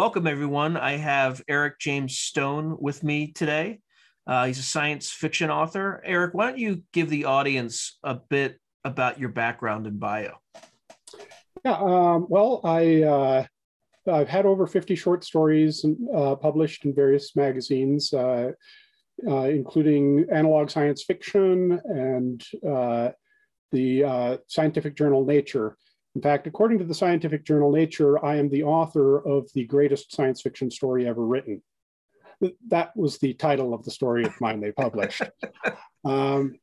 Welcome, everyone. I have Eric James Stone with me today. Uh, he's a science fiction author. Eric, why don't you give the audience a bit about your background and bio? Yeah, um, well, I uh, I've had over 50 short stories uh, published in various magazines, uh, uh, including Analog Science Fiction and uh, the scientific journal Nature. In fact, according to the scientific journal Nature, I am the author of the greatest science fiction story ever written. That was the title of the story of mine they published. Um,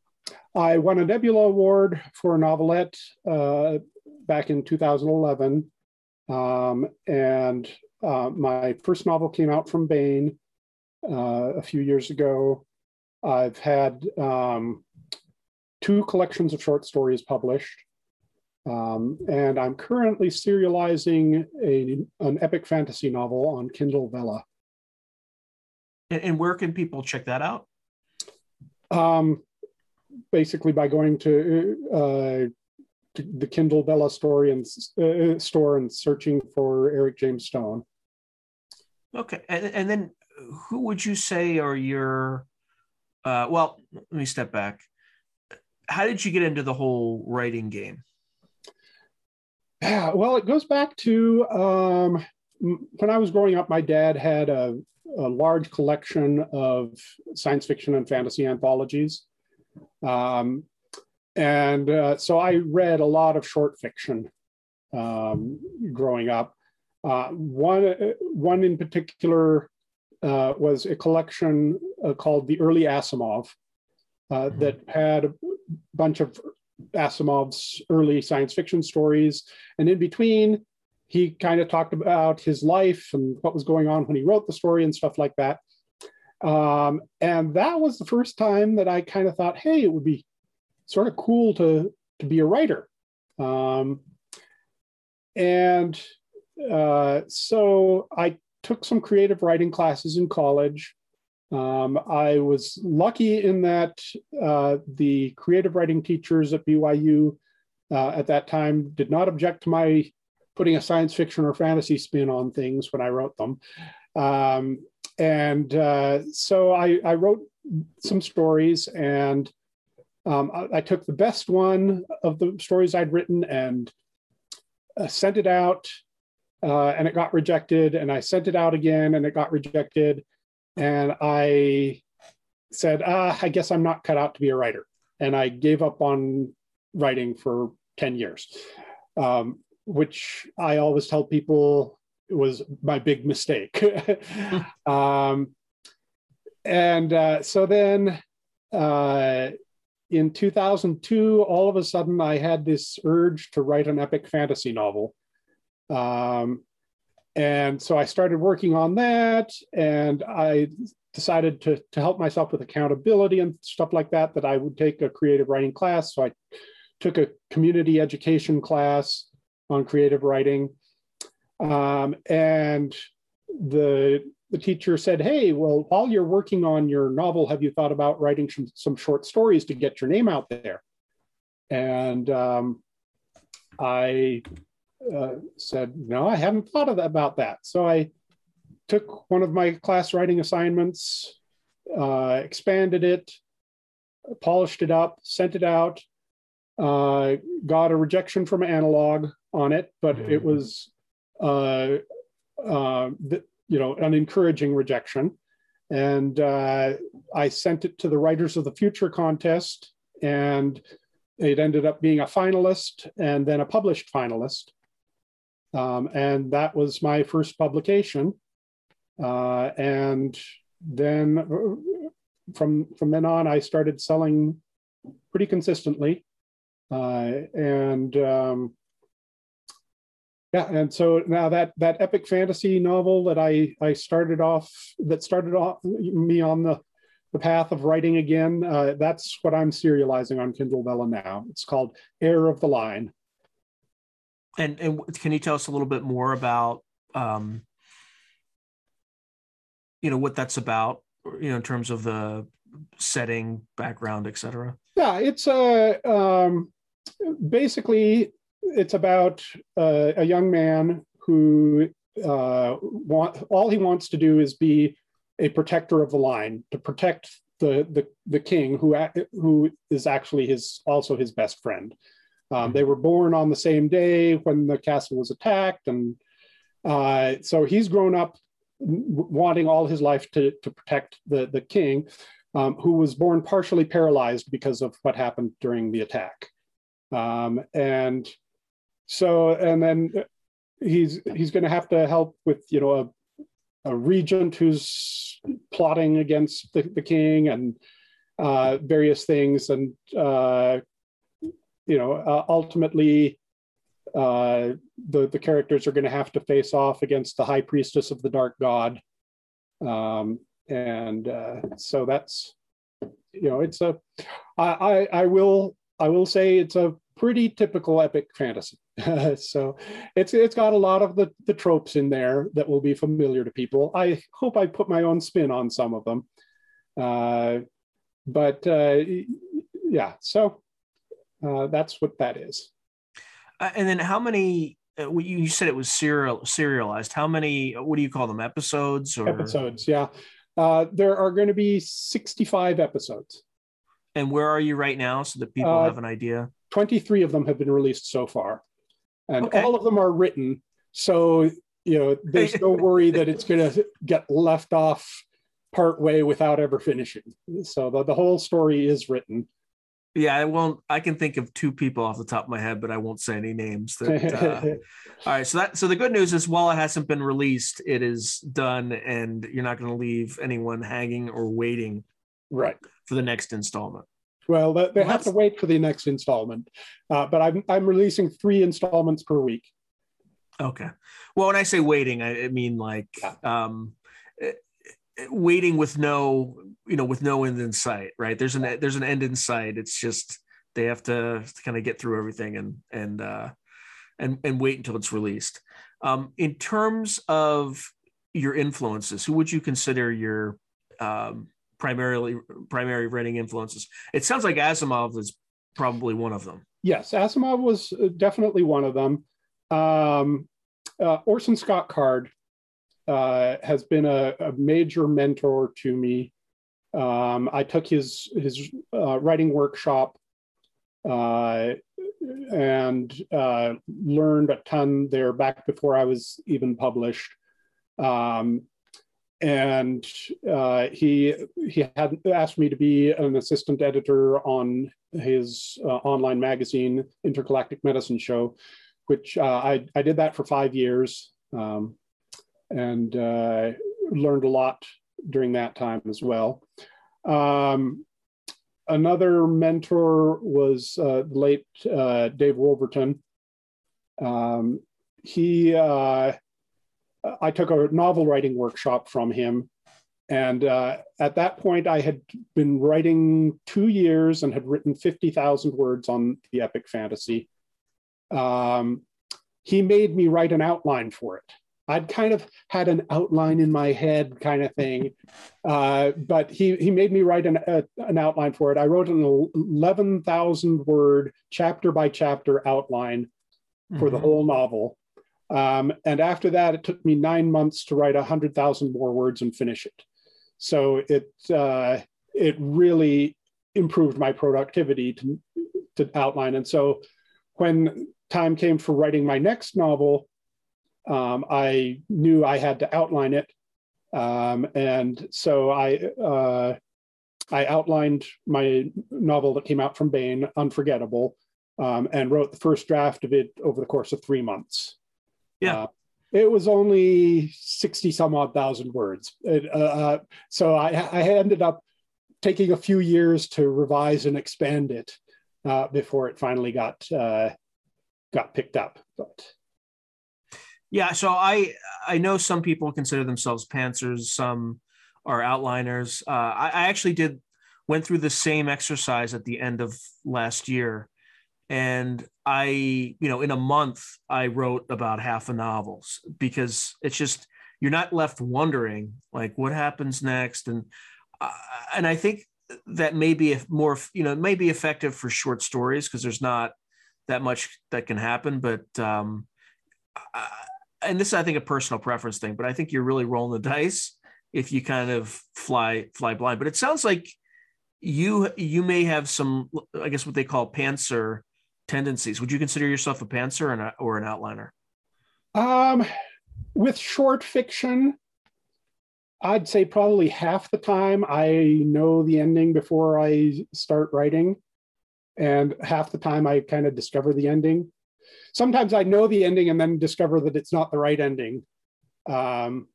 I won a Nebula Award for a novelette uh, back in 2011. Um, and uh, my first novel came out from Baen uh, a few years ago. I've had um, two collections of short stories published. Um, and I'm currently serializing a, an epic fantasy novel on Kindle Vella. And, and where can people check that out? Um, basically, by going to, uh, to the Kindle Vella story and uh, store and searching for Eric James Stone. Okay, and, and then who would you say are your? Uh, well, let me step back. How did you get into the whole writing game? Yeah, well, it goes back to um, when I was growing up. My dad had a, a large collection of science fiction and fantasy anthologies, um, and uh, so I read a lot of short fiction um, growing up. Uh, one one in particular uh, was a collection uh, called the Early Asimov uh, mm-hmm. that had a bunch of Asimov's early science fiction stories. And in between, he kind of talked about his life and what was going on when he wrote the story and stuff like that. Um, and that was the first time that I kind of thought, hey, it would be sort of cool to, to be a writer. Um, and uh, so I took some creative writing classes in college. Um, I was lucky in that uh, the creative writing teachers at BYU uh, at that time did not object to my putting a science fiction or fantasy spin on things when I wrote them. Um, and uh, so I, I, wrote some stories and um, I, I, took the best one of the stories I'd written and uh, sent it out uh, and it got rejected. And I sent it out again and it got rejected and I said, ah, I guess I'm not cut out to be a writer. And I gave up on writing for 10 years, um, which I always tell people was my big mistake. um, and uh, so then uh, in 2002, all of a sudden, I had this urge to write an epic fantasy novel. Um, and so I started working on that, and I decided to, to help myself with accountability and stuff like that, that I would take a creative writing class. So I took a community education class on creative writing. Um, and the, the teacher said, Hey, well, while you're working on your novel, have you thought about writing some, some short stories to get your name out there? And um, I uh, said, No, I haven't thought of that, about that. So I took one of my class writing assignments, uh, expanded it, polished it up, sent it out, uh, got a rejection from Analog on it, but mm-hmm. it was, uh, uh, the, you know, an encouraging rejection. And uh, I sent it to the Writers of the Future contest, and it ended up being a finalist and then a published finalist. Um, and that was my first publication. Uh, and then uh, from, from then on, I started selling pretty consistently. Uh, and um, yeah, and so now that that epic fantasy novel that I I started off that started off me on the the path of writing again. Uh, that's what I'm serializing on Kindle Vella now. It's called Heir of the Line. And and can you tell us a little bit more about um, you know what that's about? You know, in terms of the setting, background, etc. Yeah, it's a um, basically it's about uh, a young man who uh, want all he wants to do is be a protector of the line to protect the the, the king who who is actually his also his best friend. Um, they were born on the same day when the castle was attacked, and uh, so he's grown up wanting all his life to to protect the the king, um, who was born partially paralyzed because of what happened during the attack, um, and so and then he's he's going to have to help with you know a, a regent who's plotting against the, the king and uh, various things and uh, you know uh, ultimately uh, the the characters are going to have to face off against the high priestess of the dark god um, and uh, so that's you know it's a I, I I will I will say it's a pretty typical epic fantasy. so it's it's got a lot of the the tropes in there that will be familiar to people. I hope I put my own spin on some of them. Uh, but uh, yeah, so uh, that's what that is. Uh, and then how many? Uh, you said it was serial serialized. How many? What do you call them? Episodes or episodes? Yeah, uh, there are going to be sixty-five episodes. And where are you right now, so that people have an idea? 23 of them have been released so far, and okay. all of them are written. So, you know, there's no worry that it's going to get left off part way without ever finishing. So the, the whole story is written. Yeah, I won't. I can think of two people off the top of my head, but I won't say any names. That, uh, all right. So that so the good news is, while it hasn't been released, it is done, and you're not going to leave anyone hanging or waiting, right, for the next installment. Well, they, they well, have to wait for the next installment, uh, but I'm I'm releasing three installments per week. Okay. Well, when I say waiting, I, I mean like yeah. um, eh, waiting with no you know with no end in sight. Right? There's an there's an end in sight. It's just they have to, kind of get through everything and and uh, and and wait until it's released. Um, in terms of your influences, who would you consider your um, primarily primary writing influences. It sounds like Asimov is probably one of them. Yes, Asimov was uh, definitely one of them. Um, uh, Orson Scott Card uh, has been a, a, major mentor to me. Um, I took his his uh, writing workshop uh, and uh, learned a ton there back before I was even published. Um, and uh, he he had asked me to be an assistant editor on his online magazine intergalactic medicine show which I, I did that for five years um, and uh, learned a lot during that time as well um, another mentor was uh, the late uh, dave wolverton um, he I took a novel writing workshop from him. And uh, at that point, I had been writing two years and had written 50,000 words on the epic fantasy. Um, he made me write an outline for it. I'd kind of had an outline in my head, kind of thing, uh, but he he made me write an a, an outline for it. I wrote an eleven thousand word chapter by chapter outline for mm-hmm. the whole novel, um, and after that, it took me nine months to write 100,000 more words and finish it. So it, uh, it really improved my productivity to, to outline. And so when time came for writing my next novel, um, I knew I had to outline it. Um, and so I, uh, I outlined my novel that came out from Baen, Unforgettable, um, and wrote the first draft of it over the course of three months. Yeah. Uh, it was only 60 some odd thousand words. It, uh, uh, so I, I, ended up taking a few years to revise and expand it uh, before it finally got uh, got picked up. But yeah, so I I know some people consider themselves pantsers, some are outliners. Uh, I, I actually did went through the same exercise at the end of last year and i you know in a month i wrote about half a novels because it's just you're not left wondering like what happens next and uh, and i think that may be more you know may be effective for short stories because there's not that much that can happen but um and this is i think a personal preference thing but i think you're really rolling the dice if you kind of fly fly blind but it sounds like you you may have some i guess what they call pantser tendencies. Would you consider yourself a pantser or an, or an outliner? Um, with short fiction, I'd say probably half the time I know the ending before I start writing, and half the time I kind of discover the ending. Sometimes I know the ending and then discover that it's not the right ending. Um,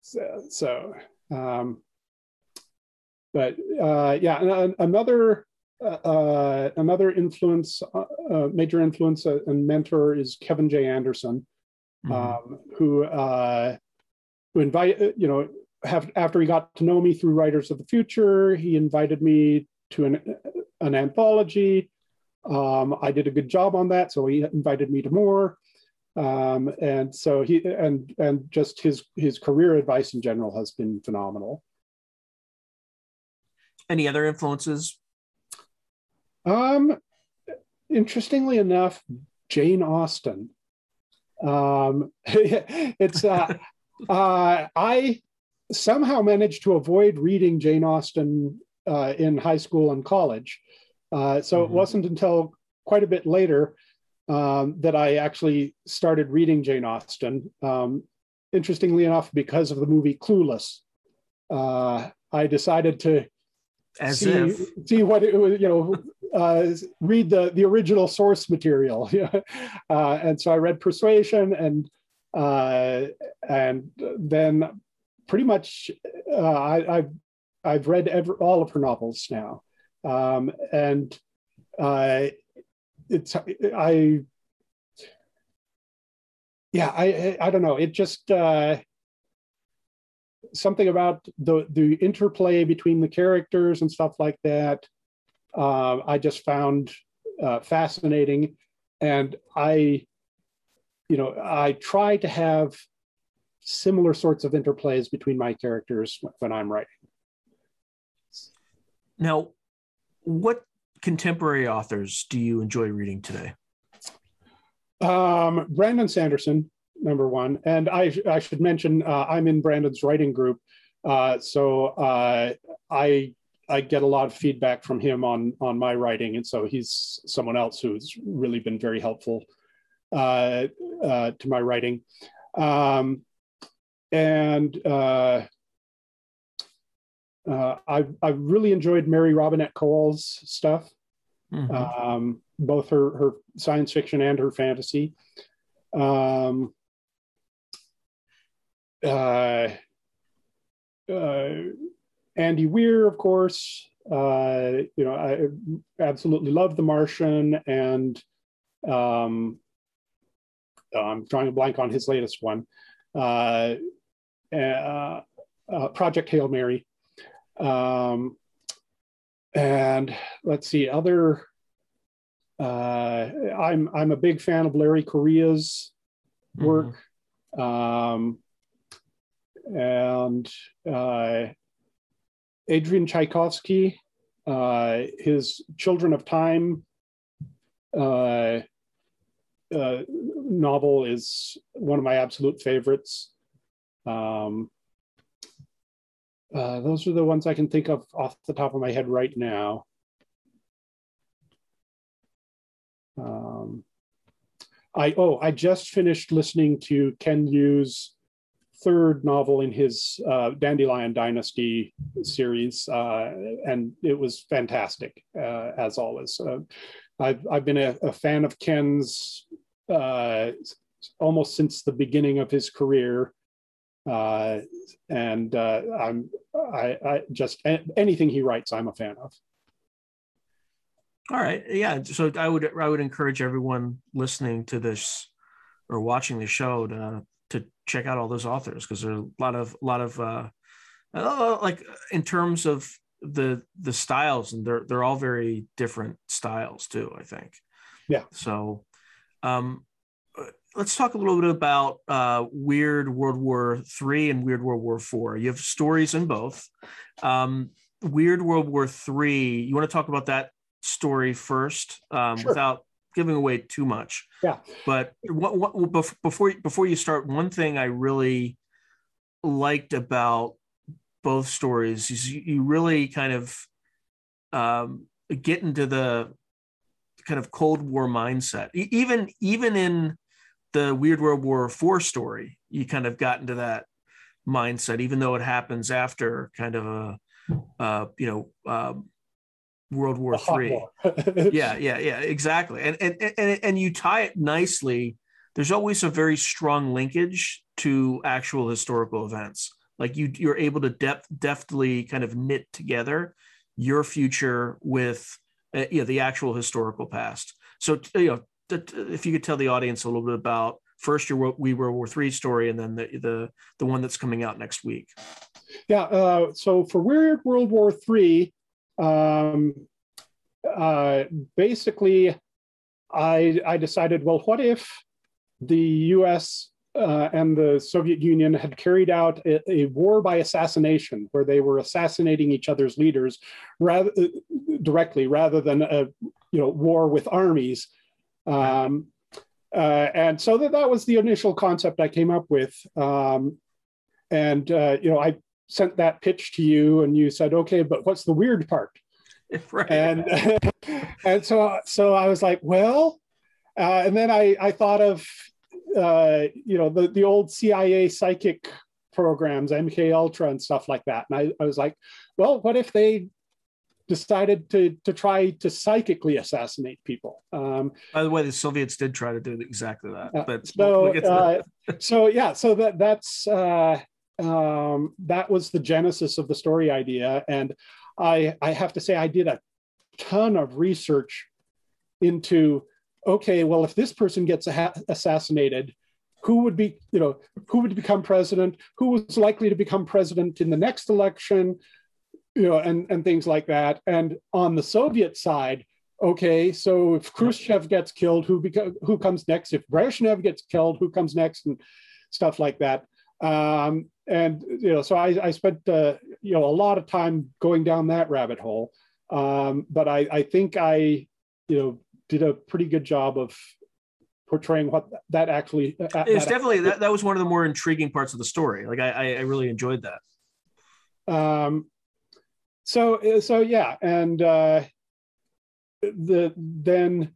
so, so um, but uh, yeah, another uh, another influence, uh, uh, major influence and mentor is Kevin J. Anderson, mm-hmm. um, who uh, who invite you know have after he got to know me through Writers of the Future, he invited me to an an anthology. Um, I did a good job on that, so he invited me to more. Um, and so he and and just his his career advice in general has been phenomenal. Any other influences um, interestingly enough, Jane Austen. Um, it's uh, uh, I somehow managed to avoid reading Jane Austen uh, in high school and college. Uh, so mm-hmm. it wasn't until quite a bit later um, that I actually started reading Jane Austen. Um, interestingly enough, because of the movie Clueless, uh, I decided to As see, if. see what it was, you know, uh, read the the original source material. uh, and so I read Persuasion, and uh, and then pretty much uh, I, have I've read every, all of her novels now, um, and uh, it's I yeah I I don't know it just uh, something about the the interplay between the characters and stuff like that uh, I just found uh, fascinating. And I, you know, I try to have similar sorts of interplays between my characters when I'm writing. Now, what contemporary authors do you enjoy reading today? Um, Brandon Sanderson, number one, and I, I should mention uh, I'm in Brandon's writing group, uh, so uh, I I get a lot of feedback from him on on my writing, and so he's someone else who's really been very helpful uh, uh, to my writing. Um, and uh, I've I've really enjoyed Mary Robinette Kowal's stuff, mm-hmm. um, both her her science fiction and her fantasy. Um, uh, uh, Andy Weir, of course. Uh, you know, I absolutely love The Martian, and um, I'm drawing a blank on his latest one, uh, uh, uh Project Hail Mary. Um, and let's see, other. Uh, I'm I'm a big fan of Larry Correia's work, mm-hmm. um, and uh, Adrian Tchaikovsky, uh, his Children of Time uh, uh, novel is one of my absolute favorites. Um, uh, those are the ones I can think of off the top of my head right now. Um, I oh I just finished listening to Ken Liu's third novel in his uh, Dandelion Dynasty series, uh, and it was fantastic uh, as always. Uh, I've I've been a, a fan of Ken's almost since the beginning of his career, uh, and uh, I'm I, I just anything he writes, I'm a fan of. All right, yeah. So I would I would encourage everyone listening to this or watching the show to to check out all those authors because there are a lot of a lot of uh, uh, like in terms of the the styles and they're they're all very different styles too i think yeah so um let's talk a little bit about uh weird world war three and weird world war four you have stories in both um weird world war three you want to talk about that story first um sure. without giving away too much. Yeah. But what, what, before before you start, one thing I really liked about both stories is you, you really kind of um, get into the kind of Cold War mindset. Even even in the Weird World War Four story, you kind of got into that mindset, even though it happens after kind of a uh, you know um, World War Three. yeah, yeah, yeah, exactly. And, and and and you tie it nicely. There's always a very strong linkage to actual historical events. Like you, you're able to depth, deftly kind of knit together your future with uh, you know the actual historical past. So you know, if you could tell the audience a little bit about first your we World War Three story, and then the the the one that's coming out next week. Yeah. Uh, so for Weird World War Three, um, uh, basically, I, I decided, well, what if the US uh, and the Soviet Union had carried out a, a, war by assassination, where they were assassinating each other's leaders rather uh, directly, rather than a you know war with armies. Um, uh, and so that, that was the initial concept I came up with. Um, and uh, you know, I sent that pitch to you, and you said, "Okay, but what's the weird part?" right. And and so so I was like, well, uh, and then I I thought of uh, you know the the old CIA psychic programs, MK Ultra and stuff like that, and I, I was like, well, what if they decided to to try to psychically assassinate people. Um, By the way, the Soviets did try to do exactly that. Uh, but so, we'll uh, so yeah, so that that's uh, um, that was the genesis of the story idea, and I, I have to say, I did a ton of research into okay, well, if this person gets assassinated, who would be, you know, who would become president? Who was likely to become president in the next election? You know, and, and things like that. And on the Soviet side, okay, so if Khrushchev gets killed, who beca- who comes next? If Brezhnev gets killed, who comes next? And stuff like that. Um, and you know, so I, I spent uh, you know a lot of time going down that rabbit hole. Um, but I, I think I, you know, did a pretty good job of portraying what that actually. Uh, it's definitely actually, that, that was one of the more intriguing parts of the story. Like I, I really enjoyed that. Um, so so yeah, and uh, the then,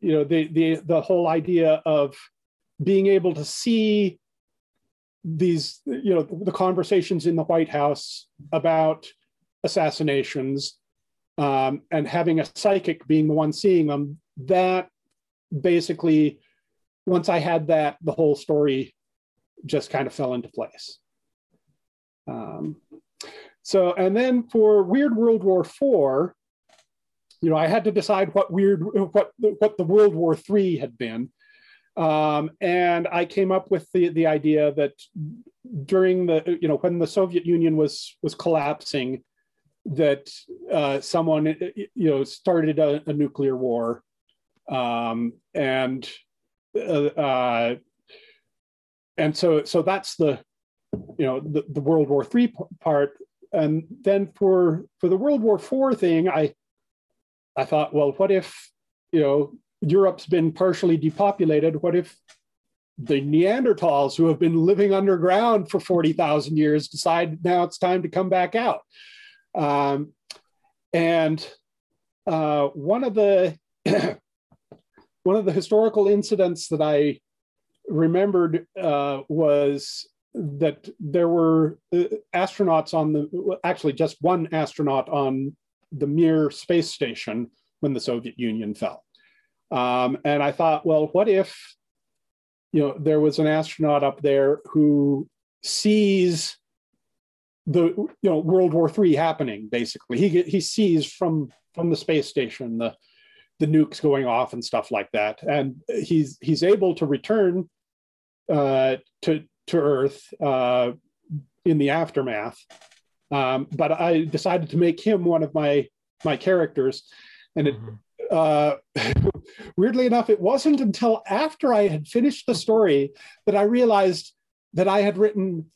you know, the the the whole idea of being able to see these, you know, the conversations in the White House about assassinations um, and having a psychic being the one seeing them, that basically, once I had that, the whole story just kind of fell into place. Um, so, and then for Weird World War Four, you know, I had to decide what weird, what what the World War Three had been, um, and I came up with the, the idea that during the, you know, when the Soviet Union was, was collapsing, that uh, someone, you know, started a, a nuclear war. Um, and, uh, uh, and so, so that's the, you know, the, the World War Three part. And then for, for the World War IV thing, I, I thought, well, what if, you know, Europe's been partially depopulated. What if the Neanderthals who have been living underground for 40,000 years decide now it's time to come back out? Um, and uh, one of the one of the historical incidents that I remembered uh, was that there were uh, astronauts on the actually just one astronaut on the Mir space station when the Soviet Union fell. Um, and I thought, well, what if you know there was an astronaut up there who sees the you know World War III happening basically. He he sees from from the space station the the nukes going off and stuff like that, and he's he's able to return uh, to to Earth uh, in the aftermath. Um, but I decided to make him one of my my characters, and it. Mm-hmm. Uh, weirdly enough, it wasn't until after I had finished the story that I realized that I had written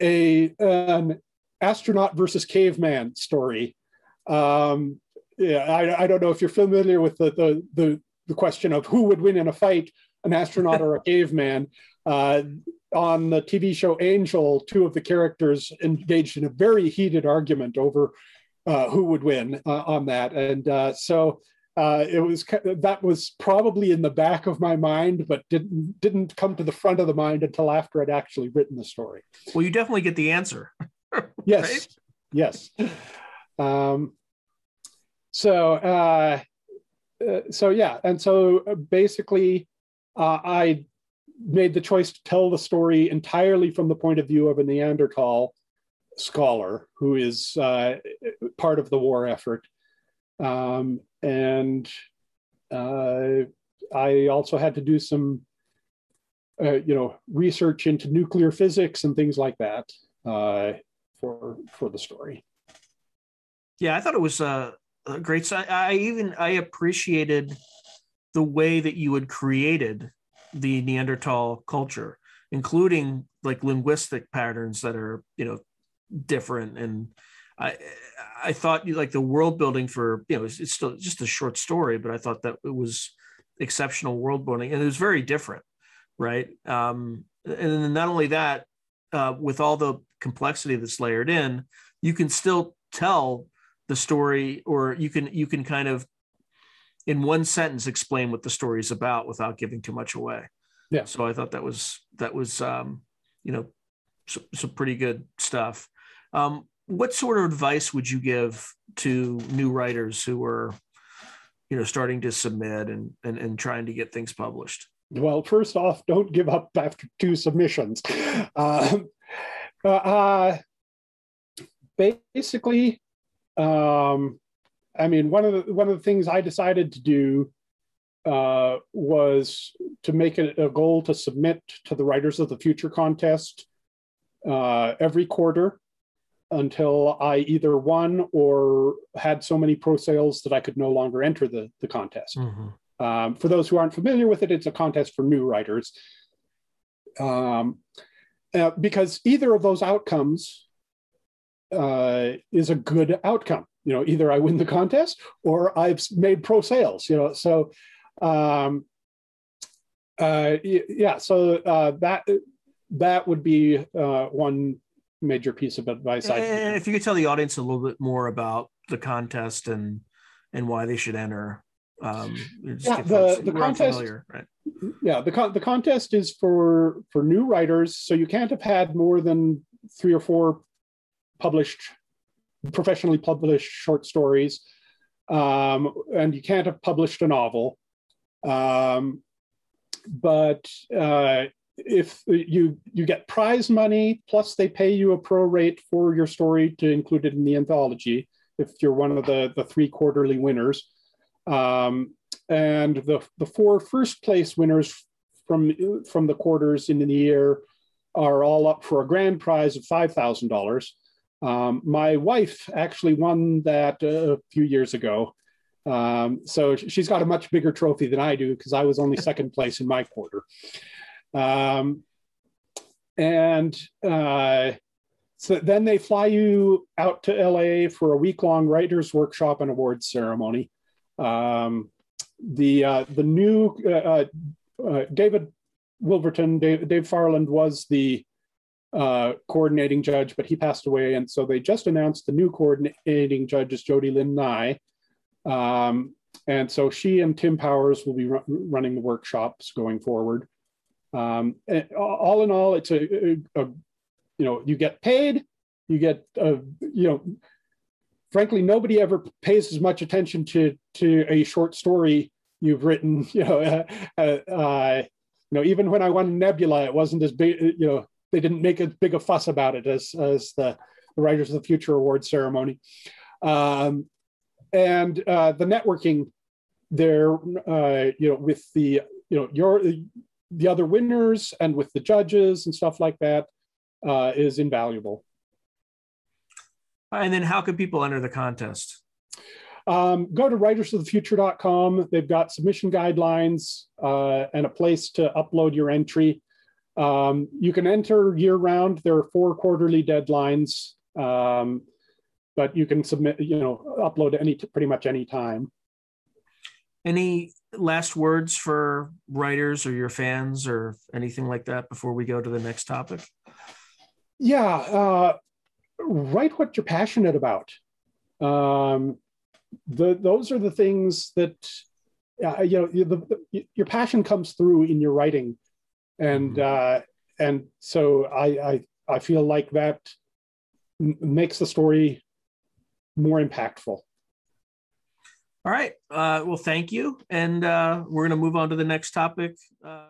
a an astronaut versus caveman story. Um, yeah, I, I, don't know if you're familiar with the, the, the the question of who would win in a fight, an astronaut or a caveman. Uh, on the TV show Angel, two of the characters engaged in a very heated argument over uh, who would win uh, on that, and uh, so uh, it was that was probably in the back of my mind, but didn't didn't come to the front of the mind until after I'd actually written the story. Well, you definitely get the answer. yes, right? yes. Um, so, uh, uh, so yeah, and so basically, uh, I made the choice to tell the story entirely from the point of view of a Neanderthal scholar who is uh, part of the war effort. Um, and uh, I also had to do some, uh, you know, research into nuclear physics and things like that uh, for for the story. Yeah, I thought it was a, a great. I, I even I appreciated the way that you had created the Neanderthal culture, including like linguistic patterns that are you know different and I I thought like the world building for you know it's, it's, still just a short story, but I thought that it was exceptional world building and it was very different, right? Um, and then not only that, uh, with all the complexity that's layered in, you can still tell the story, or you can you can kind of in one sentence explain what the story is about without giving too much away. Yeah. So I thought that was that was um, you know some, some pretty good stuff. Um, what sort of advice would you give to new writers who are you know starting to submit and and, and trying to get things published well first off don't give up after two submissions uh, uh, basically um, i mean one of the one of the things i decided to do uh, was to make it a goal to submit to the writers of the future contest uh, every quarter until I either won or had so many pro sales that I could no longer enter the, the contest. Mm-hmm. Um, for those who aren't familiar with it, it's a contest for new writers. Um, uh, because either of those outcomes uh, is a good outcome. You know, either I win the contest or I've made pro sales. You know, so um, uh, yeah, so uh, that that would be uh, one major piece of advice. And if you could tell the audience a little bit more about the contest and and why they should enter. Um, yeah, the, the contest, right? Yeah, the con- the contest is for for new writers, so you can't have had more than three or four published, professionally published short stories, um, and you can't have published a novel. Um, but uh, if you you get prize money plus they pay you a pro rate for your story to include it in the anthology if you're one of the the three quarterly winners um, and the the four first place winners from from the quarters in the year are all up for a grand prize of five thousand um. My wife actually won that a few years ago, um, so she's got a much bigger trophy than I do because I was only second place in my quarter. Um, and uh, so then they fly you out to LA for a week long writers workshop and awards ceremony. Um, the uh, the new uh, uh, uh David Wolverton, Dave, Dave, Farland was the uh, coordinating judge, but he passed away, and so they just announced the new coordinating judge is Jody Lynn Nye. Um, and so she and Tim Powers will be running the workshops going forward. Um, all in all, it's a, a, you know you get paid you get uh, you know frankly nobody ever pays as much attention to to a short story you've written you know uh, uh, you know even when i won nebula it wasn't as big you know they didn't make as big a fuss about it as as the, the writers of the future award ceremony um, and uh, the networking there uh, you know with the you know your the other winners and with the judges and stuff like that uh, is invaluable. And then how can people enter the contest? Um, go to writersofthefuture.com. They've got submission guidelines uh, and a place to upload your entry. Um, you can enter year round. There are four quarterly deadlines, um, but you can submit, you know, upload any pretty much any time. Any last words for writers or your fans or anything like that before we go to the next topic? Yeah, uh, write what you're passionate about. Um, the those are the things that uh, you know. The, the, your passion comes through in your writing, and mm-hmm. uh, and so I, I I feel like that m- makes the story more impactful. All right. Uh, well, thank you. And uh, we're going to move on to the next topic. Uh...